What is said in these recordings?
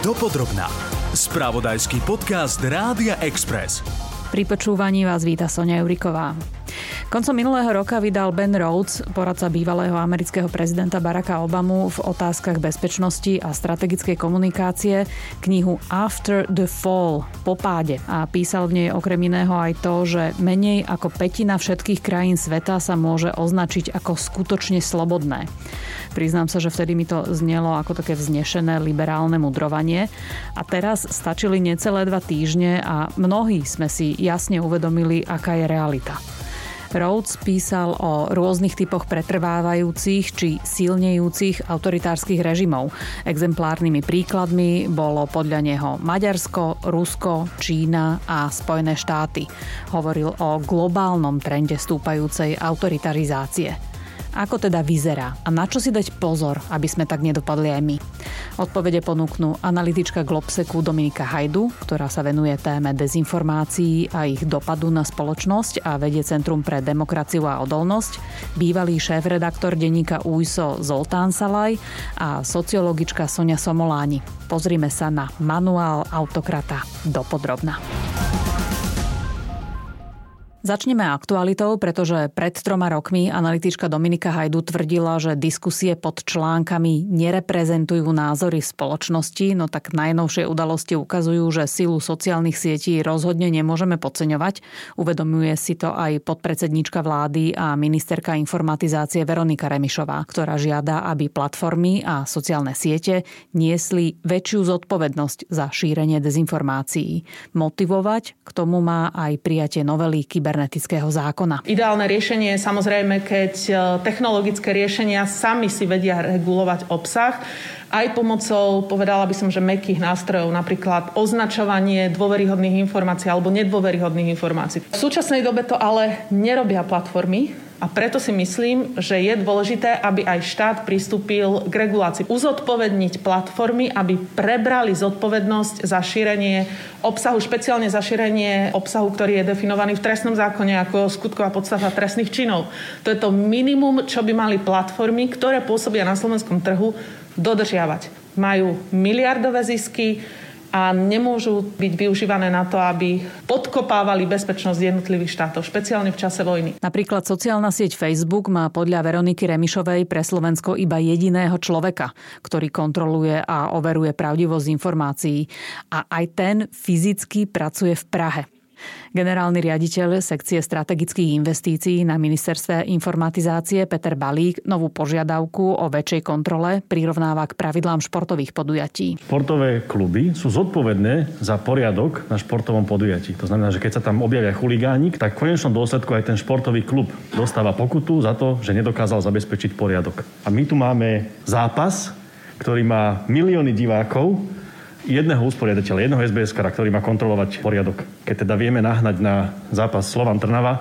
Dopodrobná. Spravodajský podcast Rádia Express. Pri počúvaní vás víta Sonia Euriková. Koncom minulého roka vydal Ben Rhodes, poradca bývalého amerického prezidenta Baracka Obamu v otázkach bezpečnosti a strategickej komunikácie knihu After the Fall, po páde. A písal v nej okrem iného aj to, že menej ako petina všetkých krajín sveta sa môže označiť ako skutočne slobodné. Priznám sa, že vtedy mi to znelo ako také vznešené liberálne mudrovanie. A teraz stačili necelé dva týždne a mnohí sme si jasne uvedomili, aká je realita. Rhodes písal o rôznych typoch pretrvávajúcich či silnejúcich autoritárskych režimov. Exemplárnymi príkladmi bolo podľa neho Maďarsko, Rusko, Čína a Spojené štáty. Hovoril o globálnom trende stúpajúcej autoritarizácie. Ako teda vyzerá a na čo si dať pozor, aby sme tak nedopadli aj my? Odpovede ponúknú analytička Globseku Dominika Hajdu, ktorá sa venuje téme dezinformácií a ich dopadu na spoločnosť a vedie Centrum pre demokraciu a odolnosť, bývalý šéf-redaktor denníka UISO Zoltán Salaj a sociologička Sonia Somoláni. Pozrime sa na manuál autokrata dopodrobna. Začneme aktualitou, pretože pred troma rokmi analytička Dominika Hajdu tvrdila, že diskusie pod článkami nereprezentujú názory spoločnosti, no tak najnovšie udalosti ukazujú, že silu sociálnych sietí rozhodne nemôžeme podceňovať. Uvedomuje si to aj podpredsednička vlády a ministerka informatizácie Veronika Remišová, ktorá žiada, aby platformy a sociálne siete niesli väčšiu zodpovednosť za šírenie dezinformácií. Motivovať k tomu má aj prijatie novely kyber kybernetického zákona. Ideálne riešenie je samozrejme, keď e, technologické riešenia sami si vedia regulovať obsah, aj pomocou, povedala by som, že mekých nástrojov, napríklad označovanie dôveryhodných informácií alebo nedôveryhodných informácií. V súčasnej dobe to ale nerobia platformy, a preto si myslím, že je dôležité, aby aj štát pristúpil k regulácii. Uzodpovedniť platformy, aby prebrali zodpovednosť za šírenie obsahu, špeciálne za šírenie obsahu, ktorý je definovaný v trestnom zákone ako skutková podstata trestných činov. To je to minimum, čo by mali platformy, ktoré pôsobia na slovenskom trhu, dodržiavať. Majú miliardové zisky, a nemôžu byť využívané na to, aby podkopávali bezpečnosť jednotlivých štátov, špeciálne v čase vojny. Napríklad sociálna sieť Facebook má podľa Veroniky Remišovej pre Slovensko iba jediného človeka, ktorý kontroluje a overuje pravdivosť informácií. A aj ten fyzicky pracuje v Prahe. Generálny riaditeľ sekcie strategických investícií na ministerstve informatizácie Peter Balík novú požiadavku o väčšej kontrole prirovnáva k pravidlám športových podujatí. Športové kluby sú zodpovedné za poriadok na športovom podujatí. To znamená, že keď sa tam objavia chuligánik, tak v konečnom dôsledku aj ten športový klub dostáva pokutu za to, že nedokázal zabezpečiť poriadok. A my tu máme zápas, ktorý má milióny divákov, jedného usporiadateľa, jedného SBS, ktorý má kontrolovať poriadok. Keď teda vieme nahnať na zápas Slovan Trnava e,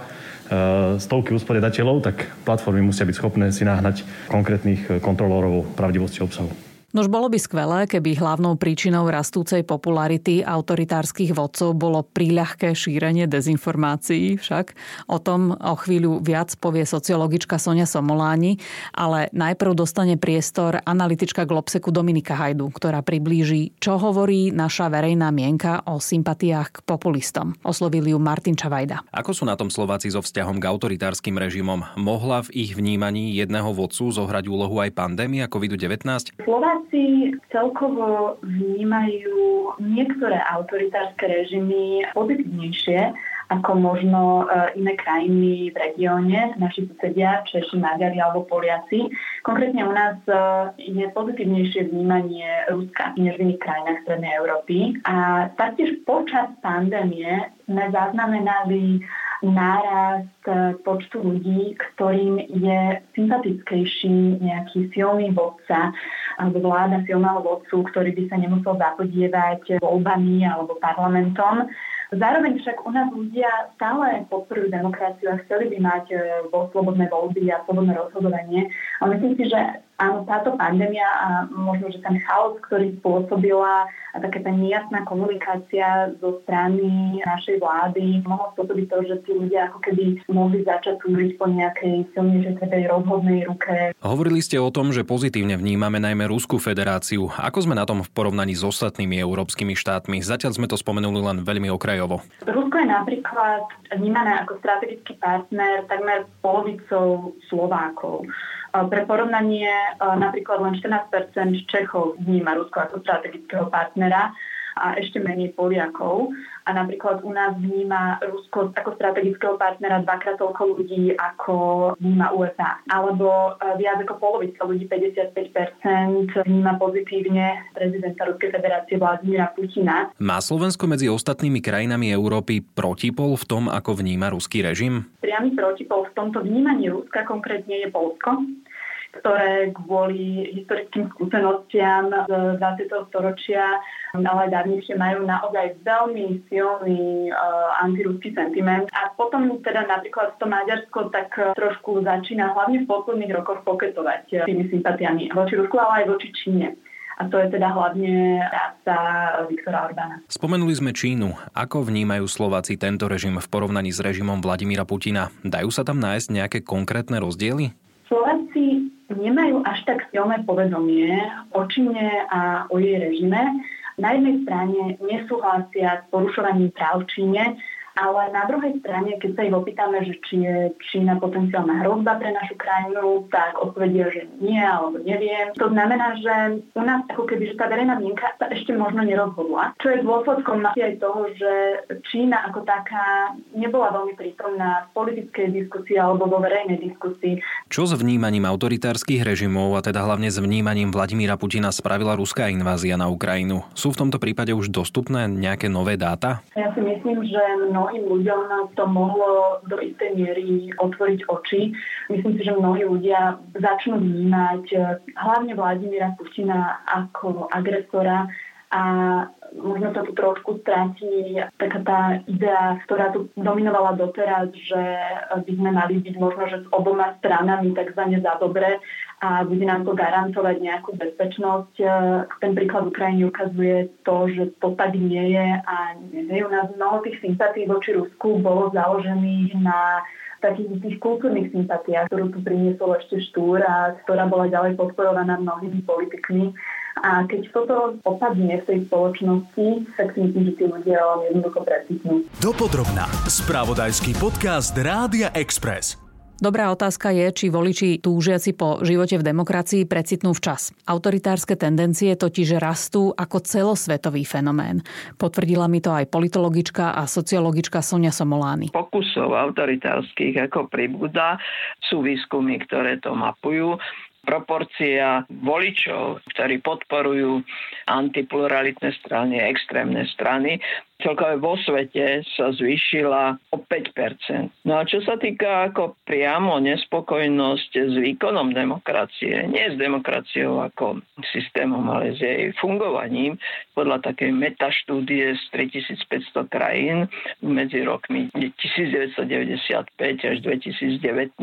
stovky usporiadateľov, tak platformy musia byť schopné si nahnať konkrétnych kontrolórov pravdivosti obsahu. Nož bolo by skvelé, keby hlavnou príčinou rastúcej popularity autoritárskych vodcov bolo príľahké šírenie dezinformácií však. O tom o chvíľu viac povie sociologička Sonia Somoláni, ale najprv dostane priestor analytička Globseku Dominika Hajdu, ktorá priblíži, čo hovorí naša verejná mienka o sympatiách k populistom. Oslovil ju Martin Čavajda. Ako sú na tom Slováci so vzťahom k autoritárskym režimom? Mohla v ich vnímaní jedného vodcu zohrať úlohu aj pandémia COVID-19? Slová Slováci celkovo vnímajú niektoré autoritárske režimy pozitívnejšie ako možno e, iné krajiny v regióne, naši susedia, Češi, Maďari alebo Poliaci. Konkrétne u nás e, je pozitívnejšie vnímanie Ruska než v iných krajinách Strednej Európy. A taktiež počas pandémie sme zaznamenali nárast e, počtu ľudí, ktorým je sympatickejší nejaký silný vodca vláda silného vodcu, ktorý by sa nemusel zapodievať voľbami alebo parlamentom. Zároveň však u nás ľudia stále podporujú demokraciu a chceli by mať e, slobodné voľby a slobodné rozhodovanie. A myslím si, že áno, táto pandémia a možno, že ten chaos, ktorý spôsobila a taká tá nejasná komunikácia zo strany našej vlády mohla spôsobiť to, že tí ľudia ako keby mohli začať túžiť po nejakej silnejšej tej rozhodnej ruke. Hovorili ste o tom, že pozitívne vnímame najmä Ruskú federáciu. Ako sme na tom v porovnaní s ostatnými európskymi štátmi? Zatiaľ sme to spomenuli len veľmi okrajovo. Rusko je napríklad vnímané ako strategický partner takmer polovicou Slovákov. Pre porovnanie napríklad len 14% Čechov vníma Rusko ako strategického partnera a ešte menej Poliakov. A napríklad u nás vníma Rusko ako strategického partnera dvakrát toľko ľudí, ako vníma USA. Alebo e, viac ako polovica ľudí, 55% vníma pozitívne prezidenta Ruskej federácie Vladimíra Putina. Má Slovensko medzi ostatnými krajinami Európy protipol v tom, ako vníma ruský režim? Priamy protipol v tomto vnímaní Ruska konkrétne je Polsko ktoré kvôli historickým skúsenostiam z 20. storočia, ale dávnejšie majú naozaj veľmi silný uh, antiruský sentiment. A potom teda napríklad to Maďarsko tak trošku začína hlavne v posledných rokoch poketovať tými sympatiami voči Rusku, ale aj voči Číne a to je teda hlavne práca Viktora Orbána. Spomenuli sme Čínu. Ako vnímajú Slováci tento režim v porovnaní s režimom Vladimíra Putina? Dajú sa tam nájsť nejaké konkrétne rozdiely? Slováci nemajú až tak silné povedomie o Číne a o jej režime. Na jednej strane nesúhlasia s porušovaním práv v Číne, ale na druhej strane, keď sa ich opýtame, že či je Čína potenciálna hrozba pre našu krajinu, tak odpovedia, že nie alebo neviem. To znamená, že u nás ako keby, že tá verejná mienka sa ešte možno nerozhodla, čo je dôsledkom aj toho, že Čína ako taká nebola veľmi prítomná v politickej diskusii alebo vo verejnej diskusii. Čo s vnímaním autoritárskych režimov a teda hlavne s vnímaním Vladimíra Putina spravila ruská invázia na Ukrajinu? Sú v tomto prípade už dostupné nejaké nové dáta? Ja si myslím, že mnoho mnohým ľuďom to mohlo do istej miery otvoriť oči. Myslím si, že mnohí ľudia začnú vnímať eh, hlavne Vladimíra Putina ako agresora a možno sa tu trošku stratí taká tá idea, ktorá tu dominovala doteraz, že by sme mali byť možno, že s oboma stranami takzvané za dobre a bude nám to garantovať nejakú bezpečnosť. Ten príklad Ukrajiny ukazuje to, že to tak nie je a nie, u nás mnoho tých sympatí voči Rusku bolo založených na takých tých kultúrnych sympatiách, ktorú tu priniesol ešte Štúr a ktorá bola ďalej podporovaná mnohými politikmi. A keď toto opadne v tej spoločnosti, tak si myslím, že tí ľudia jednoducho precitnú. Dopodrobná. Spravodajský podcast Rádia Express. Dobrá otázka je, či voliči túžiaci po živote v demokracii precitnú včas. Autoritárske tendencie totiž rastú ako celosvetový fenomén. Potvrdila mi to aj politologička a sociologička Sonia Somolány. Pokusov autoritárskych ako pribúda sú výskumy, ktoré to mapujú proporcia voličov, ktorí podporujú antipluralitné strany, extrémne strany, celkové vo svete sa zvýšila o 5%. No a čo sa týka ako priamo nespokojnosť s výkonom demokracie, nie s demokraciou ako systémom, ale s jej fungovaním, podľa takej metaštúdie z 3500 krajín medzi rokmi 1995 až 2019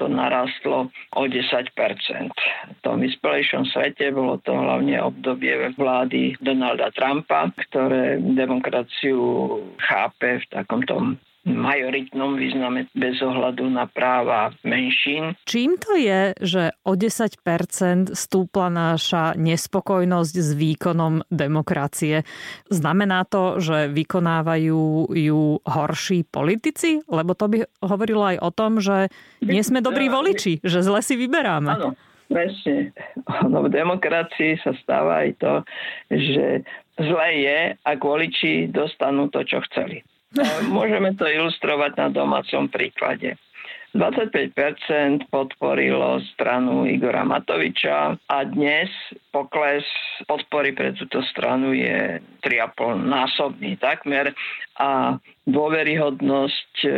to narastlo o 10 V tom vyspelejšom svete bolo to hlavne obdobie vlády Donalda Trumpa, ktoré demokracia demokraciu chápe v takom tom majoritnom význame bez ohľadu na práva menšín. Čím to je, že o 10% stúpla naša nespokojnosť s výkonom demokracie? Znamená to, že vykonávajú ju horší politici? Lebo to by hovorilo aj o tom, že nie sme dobrí voliči, že zle si vyberáme. Áno. Presne. No v demokracii sa stáva aj to, že zle je, ak voliči dostanú to, čo chceli. No, môžeme to ilustrovať na domácom príklade. 25% podporilo stranu Igora Matoviča a dnes pokles podpory pre túto stranu je 3,5 násobný takmer a dôveryhodnosť e,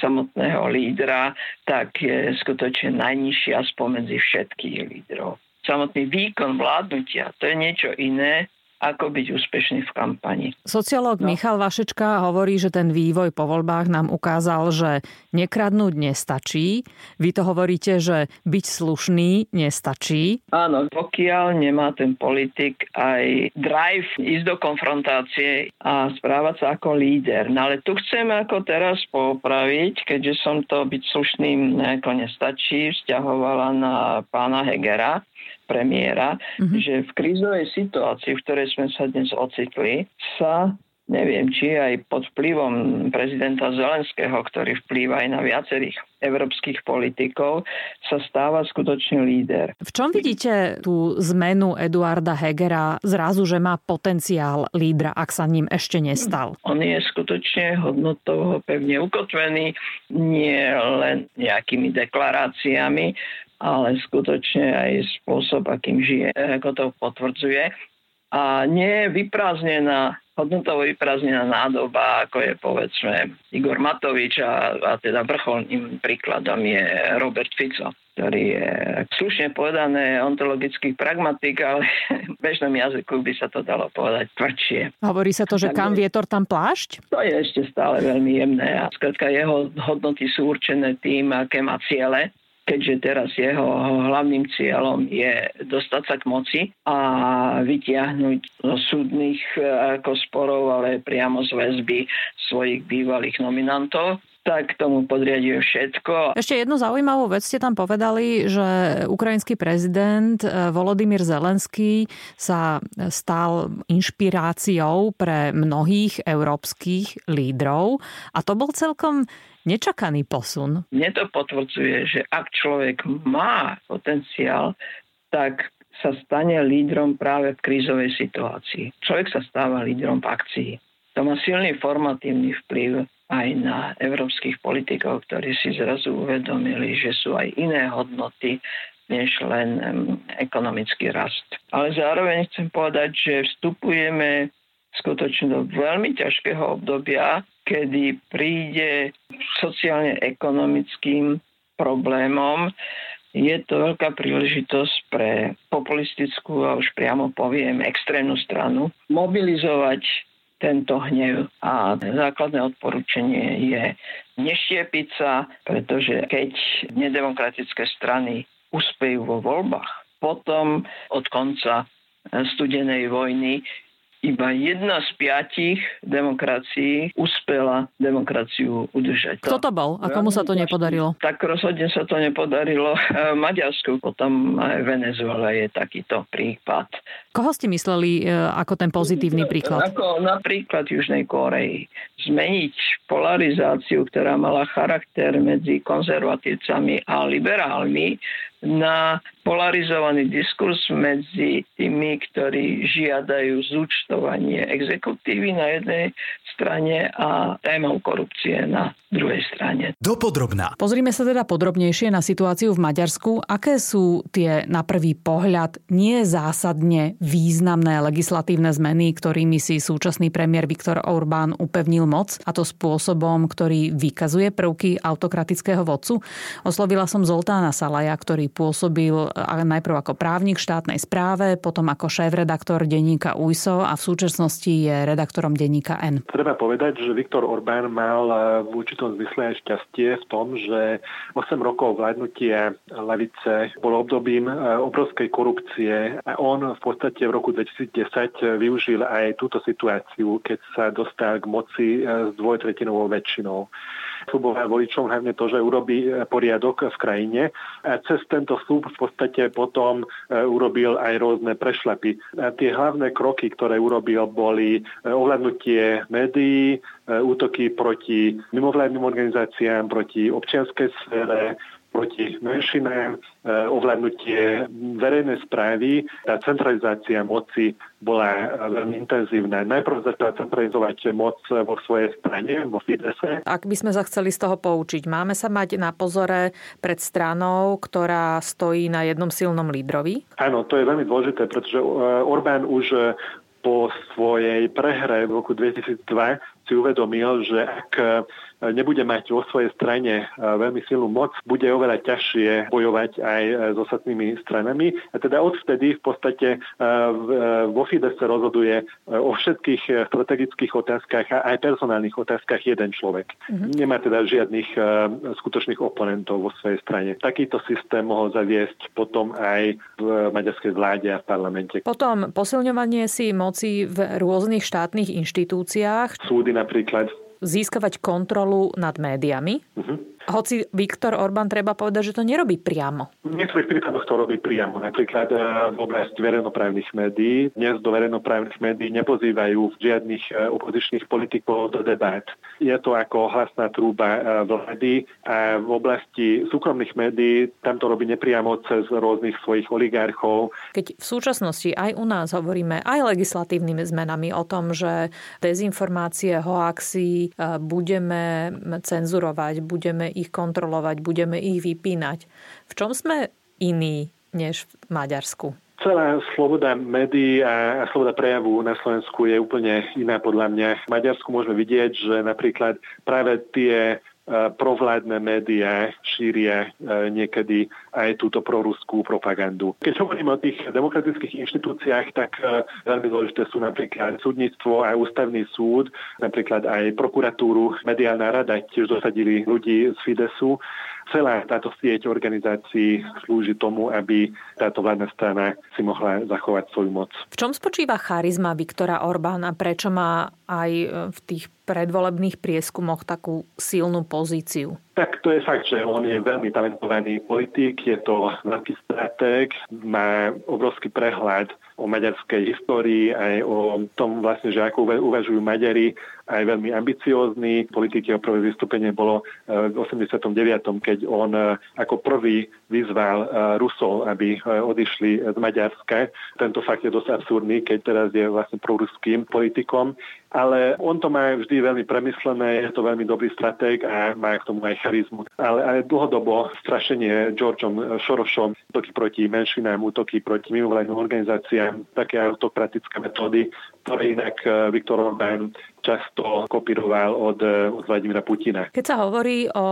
samotného lídra tak je skutočne najnižšia spomedzi všetkých lídrov. Samotný výkon vládnutia to je niečo iné ako byť úspešný v kampani. Sociológ no. Michal Vašečka hovorí, že ten vývoj po voľbách nám ukázal, že nekradnúť nestačí. Vy to hovoríte, že byť slušný nestačí. Áno, pokiaľ nemá ten politik aj drive ísť do konfrontácie a správať sa ako líder. No ale tu chcem ako teraz popraviť, keďže som to byť slušným nejako nestačí, vzťahovala na pána Hegera, premiéra, mm-hmm. že v krízovej situácii, v ktorej sme sa dnes ocitli, sa neviem, či aj pod vplyvom prezidenta Zelenského, ktorý vplýva aj na viacerých európskych politikov, sa stáva skutočný líder. V čom vidíte tú zmenu Eduarda Hegera zrazu, že má potenciál lídra, ak sa ním ešte nestal? On je skutočne hodnotovo pevne ukotvený, nie len nejakými deklaráciami, ale skutočne aj spôsob, akým žije, ako to potvrdzuje. A nie je vyprázdnená, hodnotovo vyprázdnená nádoba, ako je povedzme Igor Matovič a, a teda vrcholným príkladom je Robert Fico ktorý je slušne povedané ontologický pragmatik, ale v bežnom jazyku by sa to dalo povedať tvrdšie. Hovorí sa to, že kam vietor, tam plášť? To je ešte stále veľmi jemné a skrátka jeho hodnoty sú určené tým, aké má ciele keďže teraz jeho hlavným cieľom je dostať sa k moci a vytiahnuť zo súdnych e, ako sporov, ale priamo z väzby svojich bývalých nominantov tak tomu podriaduje všetko. Ešte jednu zaujímavú vec ste tam povedali, že ukrajinský prezident e, Volodymyr Zelenský sa stal inšpiráciou pre mnohých európskych lídrov a to bol celkom nečakaný posun. Mne to potvrdzuje, že ak človek má potenciál, tak sa stane lídrom práve v krízovej situácii. Človek sa stáva lídrom v akcii. To má silný formatívny vplyv aj na európskych politikov, ktorí si zrazu uvedomili, že sú aj iné hodnoty než len ekonomický rast. Ale zároveň chcem povedať, že vstupujeme skutočne do veľmi ťažkého obdobia, kedy príde sociálne-ekonomickým problémom. Je to veľká príležitosť pre populistickú a už priamo poviem extrémnu stranu mobilizovať tento hnev. A základné odporúčanie je neštiepiť sa, pretože keď nedemokratické strany uspejú vo voľbách, potom od konca studenej vojny iba jedna z piatich demokracií uspela demokraciu udržať. Kto to bol a komu sa to nepodarilo? Tak rozhodne sa to nepodarilo Maďarsku, potom aj Venezuela je takýto prípad. Koho ste mysleli e, ako ten pozitívny príklad? Ako napríklad Južnej Koreji. Zmeniť polarizáciu, ktorá mala charakter medzi konzervatívcami a liberálmi, na polarizovaný diskurs medzi tými, ktorí žiadajú zúčtovanie exekutívy na jednej strane a témou korupcie na druhej strane. Dopodrobná. Pozrime sa teda podrobnejšie na situáciu v Maďarsku. Aké sú tie na prvý pohľad nie zásadne významné legislatívne zmeny, ktorými si súčasný premiér Viktor Orbán upevnil moc a to spôsobom, ktorý vykazuje prvky autokratického vodcu? Oslovila som Zoltána Salaja, ktorý pôsobil najprv ako právnik štátnej správe, potom ako šéf-redaktor denníka UISO a v súčasnosti je redaktorom denníka N. Treba povedať, že Viktor Orbán mal eh, v určitom zmysle aj šťastie v tom, že 8 rokov vládnutia lavice bolo obdobím eh, obrovskej korupcie a on v podstate v roku 2010 využil aj túto situáciu, keď sa dostal k moci eh, s dvojtretinovou väčšinou sluboval voličom hlavne to, že urobí e, poriadok v krajine. A cez tento slub v podstate potom e, urobil aj rôzne prešlapy. A tie hlavné kroky, ktoré urobil, boli e, ovládnutie médií, útoky proti mimovládnym organizáciám, proti občianskej sfére, proti menšinám, e, ovládnutie verejnej správy. Tá centralizácia moci bola e, veľmi intenzívna. Najprv začala centralizovať moc vo svojej strane, vo Fidese. Ak by sme sa chceli z toho poučiť, máme sa mať na pozore pred stranou, ktorá stojí na jednom silnom lídrovi? Áno, to je veľmi dôležité, pretože e, Orbán už po svojej prehre v roku 2002 si uvedomil, že ak nebude mať vo svojej strane veľmi silnú moc, bude oveľa ťažšie bojovať aj s ostatnými stranami. A teda odvtedy v podstate vo Fidesz rozhoduje o všetkých strategických otázkach a aj personálnych otázkach jeden človek. Mm-hmm. Nemá teda žiadnych skutočných oponentov vo svojej strane. Takýto systém mohol zaviesť potom aj v maďarskej vláde a v parlamente. Potom posilňovanie si moci v rôznych štátnych inštitúciách. Súdy napríklad. Získavať kontrolu nad médiami. Uh-huh. Hoci Viktor Orbán treba povedať, že to nerobí priamo. V niektorých prípadoch to robí priamo. Napríklad eh, v oblasti verejnoprávnych médií. Dnes do verejnoprávnych médií nepozývajú žiadnych eh, opozičných politikov do debát. Je to ako hlasná trúba eh, vlády a v oblasti súkromných médií tam to robí nepriamo cez rôznych svojich oligarchov. Keď v súčasnosti aj u nás hovoríme aj legislatívnymi zmenami o tom, že dezinformácie, hoaxy budeme cenzurovať, budeme ich kontrolovať, budeme ich vypínať. V čom sme iní než v Maďarsku? Celá sloboda médií a sloboda prejavu na Slovensku je úplne iná podľa mňa. V Maďarsku môžeme vidieť, že napríklad práve tie provládne médiá šíria e, niekedy aj túto proruskú propagandu. Keď hovorím o tých demokratických inštitúciách, tak e, veľmi dôležité sú napríklad súdnictvo a ústavný súd, napríklad aj prokuratúru, mediálna rada tiež dosadili ľudí z Fidesu celá táto sieť organizácií slúži tomu, aby táto vládna strana si mohla zachovať svoju moc. V čom spočíva charizma Viktora Orbána? Prečo má aj v tých predvolebných prieskumoch takú silnú pozíciu? Tak to je fakt, že on je veľmi talentovaný politik, je to veľký stratég, má obrovský prehľad o maďarskej histórii, aj o tom vlastne, že ako uvažujú Maďari, aj veľmi ambiciózny. Politik jeho prvé vystúpenie bolo eh, v 89., keď on eh, ako prvý vyzval eh, Rusov, aby odišli z Maďarska. Tento fakt je dosť absurdný, keď teraz je vlastne proruským politikom ale on to má vždy veľmi premyslené, je to veľmi dobrý stratég a má k tomu aj charizmu. Ale aj dlhodobo strašenie Georgeom Sorošom, útoky proti menšinám, útoky proti mimovládnym organizáciám, také autokratické metódy, ktoré inak eh, Viktor Orbán často kopíroval od, eh, od Vladimira Putina. Keď sa hovorí o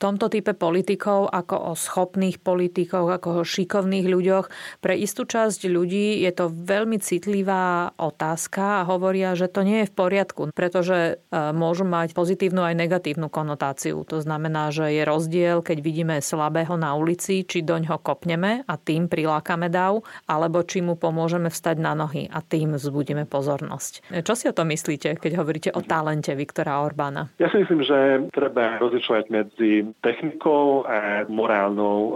tomto type politikov ako o schopných politikov, ako o šikovných ľuďoch, pre istú časť ľudí je to veľmi citlivá otázka a hovoria, že to nie je v poriadku, pretože eh, môžu mať pozitívnu aj negatívnu konotáciu. To znamená, že je rozdiel, keď vidíme slabého na ulici, či doň ho kopneme a tým prilákame dav, alebo či mu pomôžeme vstať na nohy a tým vzbudíme pozornosť. Čo si o tom myslíte, keď hovoríte o talente Viktora Orbána? Ja si myslím, že treba rozlišovať medzi technikou a morálnou e,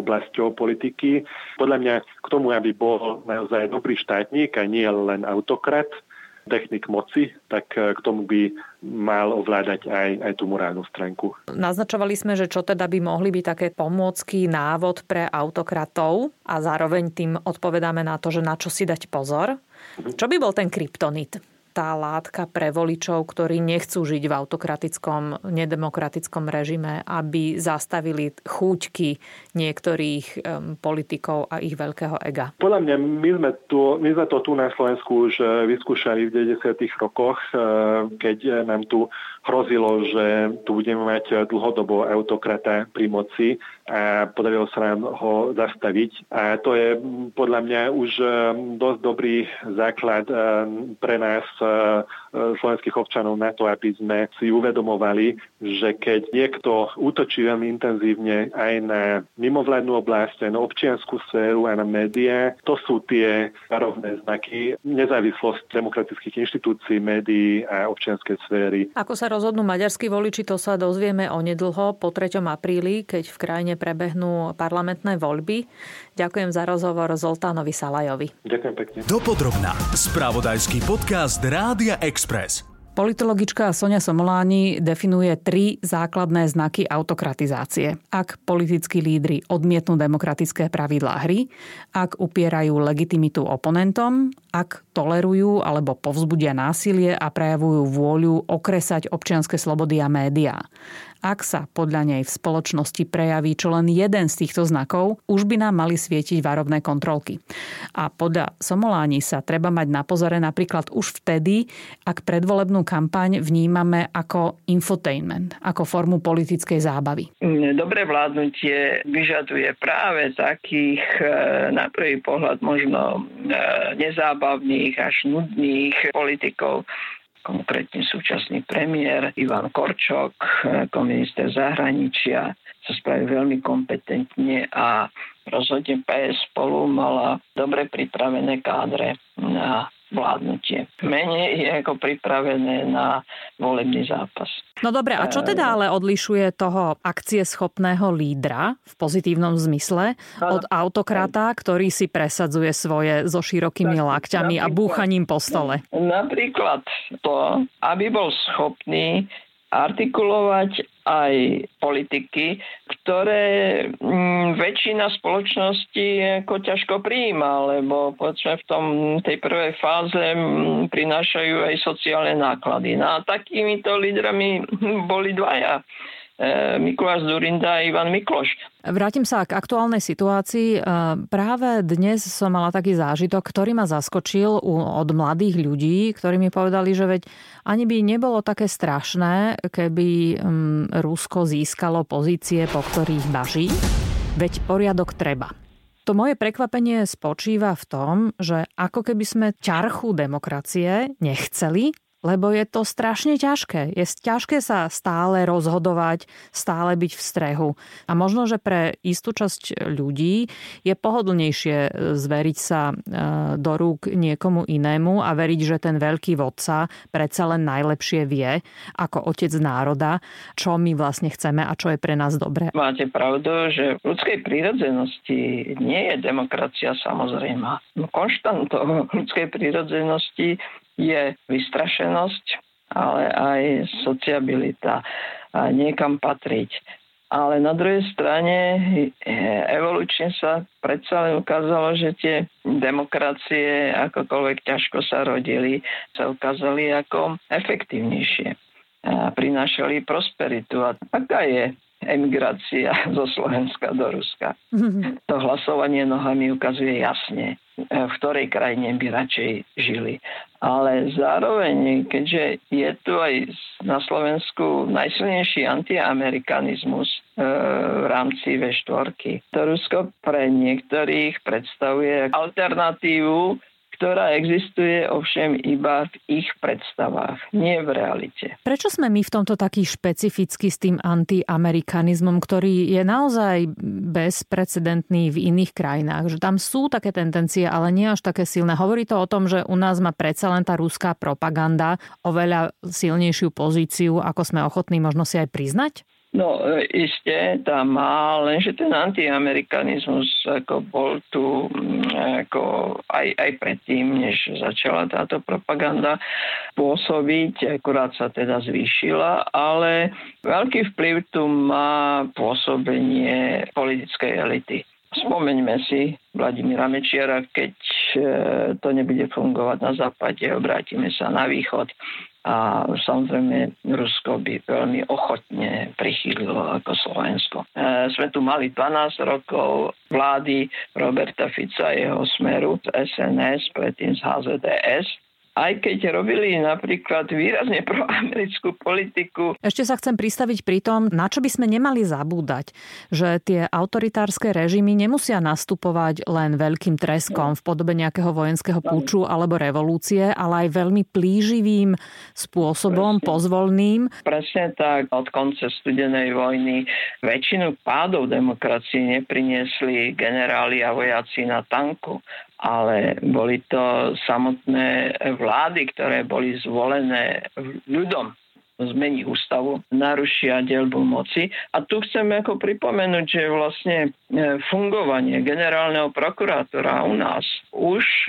oblasťou politiky. Podľa mňa k tomu, aby bol naozaj dobrý štátnik a nie len autokrat, technik moci, tak e, k tomu by mal ovládať aj, aj tú morálnu stránku. Naznačovali sme, že čo teda by mohli byť také pomôcky, návod pre autokratov a zároveň tým odpovedáme na to, že na čo si dať pozor. Čo by bol ten kryptonit? tá látka pre voličov, ktorí nechcú žiť v autokratickom, nedemokratickom režime, aby zastavili chúťky niektorých politikov a ich veľkého ega? Podľa mňa my sme, tu, my sme to tu na Slovensku už e, vyskúšali v 90. rokoch, e, keď nám tu hrozilo, že tu budeme mať dlhodobo autokrata pri moci a podarilo sa nám ho zastaviť. A to je podľa mňa už e, dosť dobrý základ e, pre nás e, slovenských občanov na to, aby sme si uvedomovali, že keď niekto útočí veľmi intenzívne aj na mimovládnu oblasť, aj na občianskú sféru, aj na médiá, to sú tie varovné znaky nezávislosť demokratických inštitúcií, médií a občianskej sféry. Ako sa rozhodnú maďarskí voliči, to sa dozvieme onedlho po 3. apríli, keď v krajine prebehnú parlamentné voľby. Ďakujem za rozhovor Zoltánovi Salajovi. Ďakujem pekne. Dopodrobná. Spravodajský podcast Rádia Express. Politologička Sonia Somoláni definuje tri základné znaky autokratizácie. Ak politickí lídry odmietnú demokratické pravidlá hry, ak upierajú legitimitu oponentom, ak tolerujú alebo povzbudia násilie a prejavujú vôľu okresať občianske slobody a médiá. Ak sa podľa nej v spoločnosti prejaví čo len jeden z týchto znakov, už by nám mali svietiť varovné kontrolky. A podľa Somoláni sa treba mať na pozore napríklad už vtedy, ak predvolebnú kampaň vnímame ako infotainment, ako formu politickej zábavy. Dobré vládnutie vyžaduje práve takých e, na prvý pohľad možno e, nezábavných až nudných politikov, konkrétne súčasný premiér Ivan Korčok, ako minister zahraničia, sa spraví veľmi kompetentne a rozhodne PS spolu mala dobre pripravené kádre na vládnutie. Menej je ako pripravené na volebný zápas. No dobre, a čo teda ale odlišuje toho akcieschopného lídra v pozitívnom zmysle od autokrata, ktorý si presadzuje svoje so širokými lakťami a búchaním po stole? Napríklad to, aby bol schopný artikulovať aj politiky, ktoré mm, väčšina spoločnosti ako ťažko prijíma, lebo povedzme v tom, tej prvej fáze mm, prinášajú aj sociálne náklady. No a takýmito lídrami boli dvaja Mikuláš Zurinda a Ivan Mikloš. Vrátim sa k aktuálnej situácii. E, práve dnes som mala taký zážitok, ktorý ma zaskočil od mladých ľudí, ktorí mi povedali, že veď ani by nebolo také strašné, keby mm, Rusko získalo pozície, po ktorých baží. Veď poriadok treba. To moje prekvapenie spočíva v tom, že ako keby sme ťarchu demokracie nechceli, lebo je to strašne ťažké. Je ťažké sa stále rozhodovať, stále byť v strehu. A možno, že pre istú časť ľudí je pohodlnejšie e, zveriť sa e, do rúk niekomu inému a veriť, že ten veľký vodca predsa len najlepšie vie, ako otec národa, čo my vlastne chceme a čo je pre nás dobré. Máte pravdu, že v ľudskej prírodzenosti nie je demokracia samozrejma. No, konštantou ľudskej prírodzenosti je vystrašenosť, ale aj sociabilita a niekam patriť. Ale na druhej strane e, evolučne sa predsa len ukázalo, že tie demokracie, akokoľvek ťažko sa rodili, sa ukázali ako efektívnejšie. A prinášali prosperitu. A taká je emigrácia zo Slovenska do Ruska. To hlasovanie nohami ukazuje jasne, v ktorej krajine by radšej žili ale zároveň, keďže je tu aj na Slovensku najsilnejší antiamerikanizmus e, v rámci V4, to Rusko pre niektorých predstavuje alternatívu ktorá existuje ovšem iba v ich predstavách, nie v realite. Prečo sme my v tomto taký špecificky s tým antiamerikanizmom, ktorý je naozaj bezprecedentný v iných krajinách? Že tam sú také tendencie, ale nie až také silné. Hovorí to o tom, že u nás má predsa len tá ruská propaganda oveľa silnejšiu pozíciu, ako sme ochotní možno si aj priznať? No e, iste tam má, lenže ten antiamerikanizmus ako bol tu mm, ako aj, aj predtým, než začala táto propaganda pôsobiť, akurát sa teda zvýšila, ale veľký vplyv tu má pôsobenie politickej elity. Spomeňme si Vladimíra Mečiara, keď e, to nebude fungovať na západe, obrátime sa na východ a samozrejme Rusko by veľmi ochotne prichýlilo ako Slovensko. E, sme tu mali 12 rokov vlády Roberta Fica jeho smeru z SNS, predtým z HZDS aj keď robili napríklad výrazne proamerickú politiku. Ešte sa chcem pristaviť pri tom, na čo by sme nemali zabúdať, že tie autoritárske režimy nemusia nastupovať len veľkým treskom v podobe nejakého vojenského púču alebo revolúcie, ale aj veľmi plíživým spôsobom, Presne. pozvolným. Presne tak. Od konca studenej vojny väčšinu pádov demokracie nepriniesli generáli a vojaci na tanku ale boli to samotné vlády, ktoré boli zvolené ľudom zmení ústavu, narušia dielbu moci. A tu chceme ako pripomenúť, že vlastne e, fungovanie generálneho prokurátora u nás už e,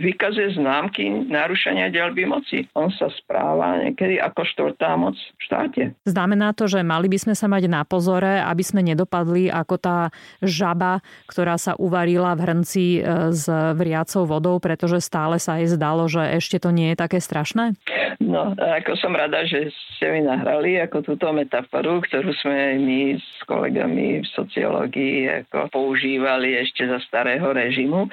vykazuje známky narušenia dielby moci. On sa správa niekedy ako štvrtá moc v štáte. Znamená to, že mali by sme sa mať na pozore, aby sme nedopadli ako tá žaba, ktorá sa uvarila v hrnci e, s vriacou vodou, pretože stále sa jej zdalo, že ešte to nie je také strašné? No, ako som rada, že ste mi nahrali ako túto metaforu, ktorú sme my s kolegami v sociológii ako používali ešte za starého režimu,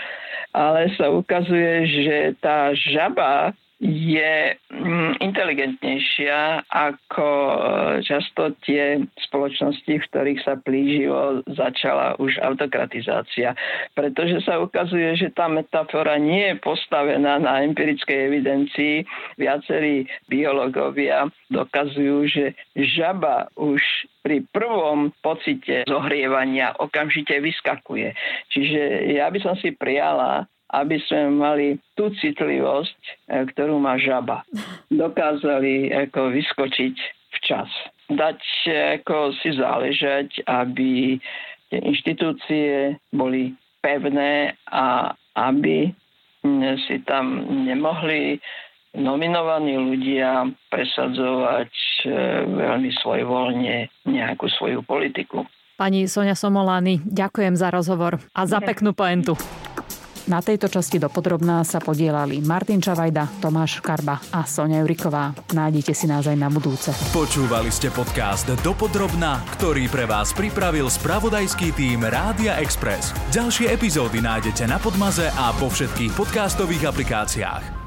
ale sa ukazuje, že tá žaba je mm, inteligentnejšia ako e, často tie spoločnosti, v ktorých sa plíživo začala už autokratizácia. Pretože sa ukazuje, že tá metafora nie je postavená na empirickej evidencii. Viacerí biológovia dokazujú, že žaba už pri prvom pocite zohrievania okamžite vyskakuje. Čiže ja by som si prijala, aby sme mali tú citlivosť, e, ktorú má žaba. Dokázali ako vyskočiť včas. Dať e, ako si záležať, aby tie inštitúcie boli pevné a aby si tam nemohli nominovaní ľudia presadzovať e, veľmi svojvoľne nejakú svoju politiku. Pani Sonia Somolány, ďakujem za rozhovor a za peknú poentu. Na tejto časti dopodrobná sa podielali Martin Čavajda, Tomáš Karba a Sonia Juriková. Nájdite si nás aj na budúce. Počúvali ste podcast Dopodrobná, ktorý pre vás pripravil spravodajský tým Rádia Express. Ďalšie epizódy nájdete na Podmaze a vo všetkých podcastových aplikáciách.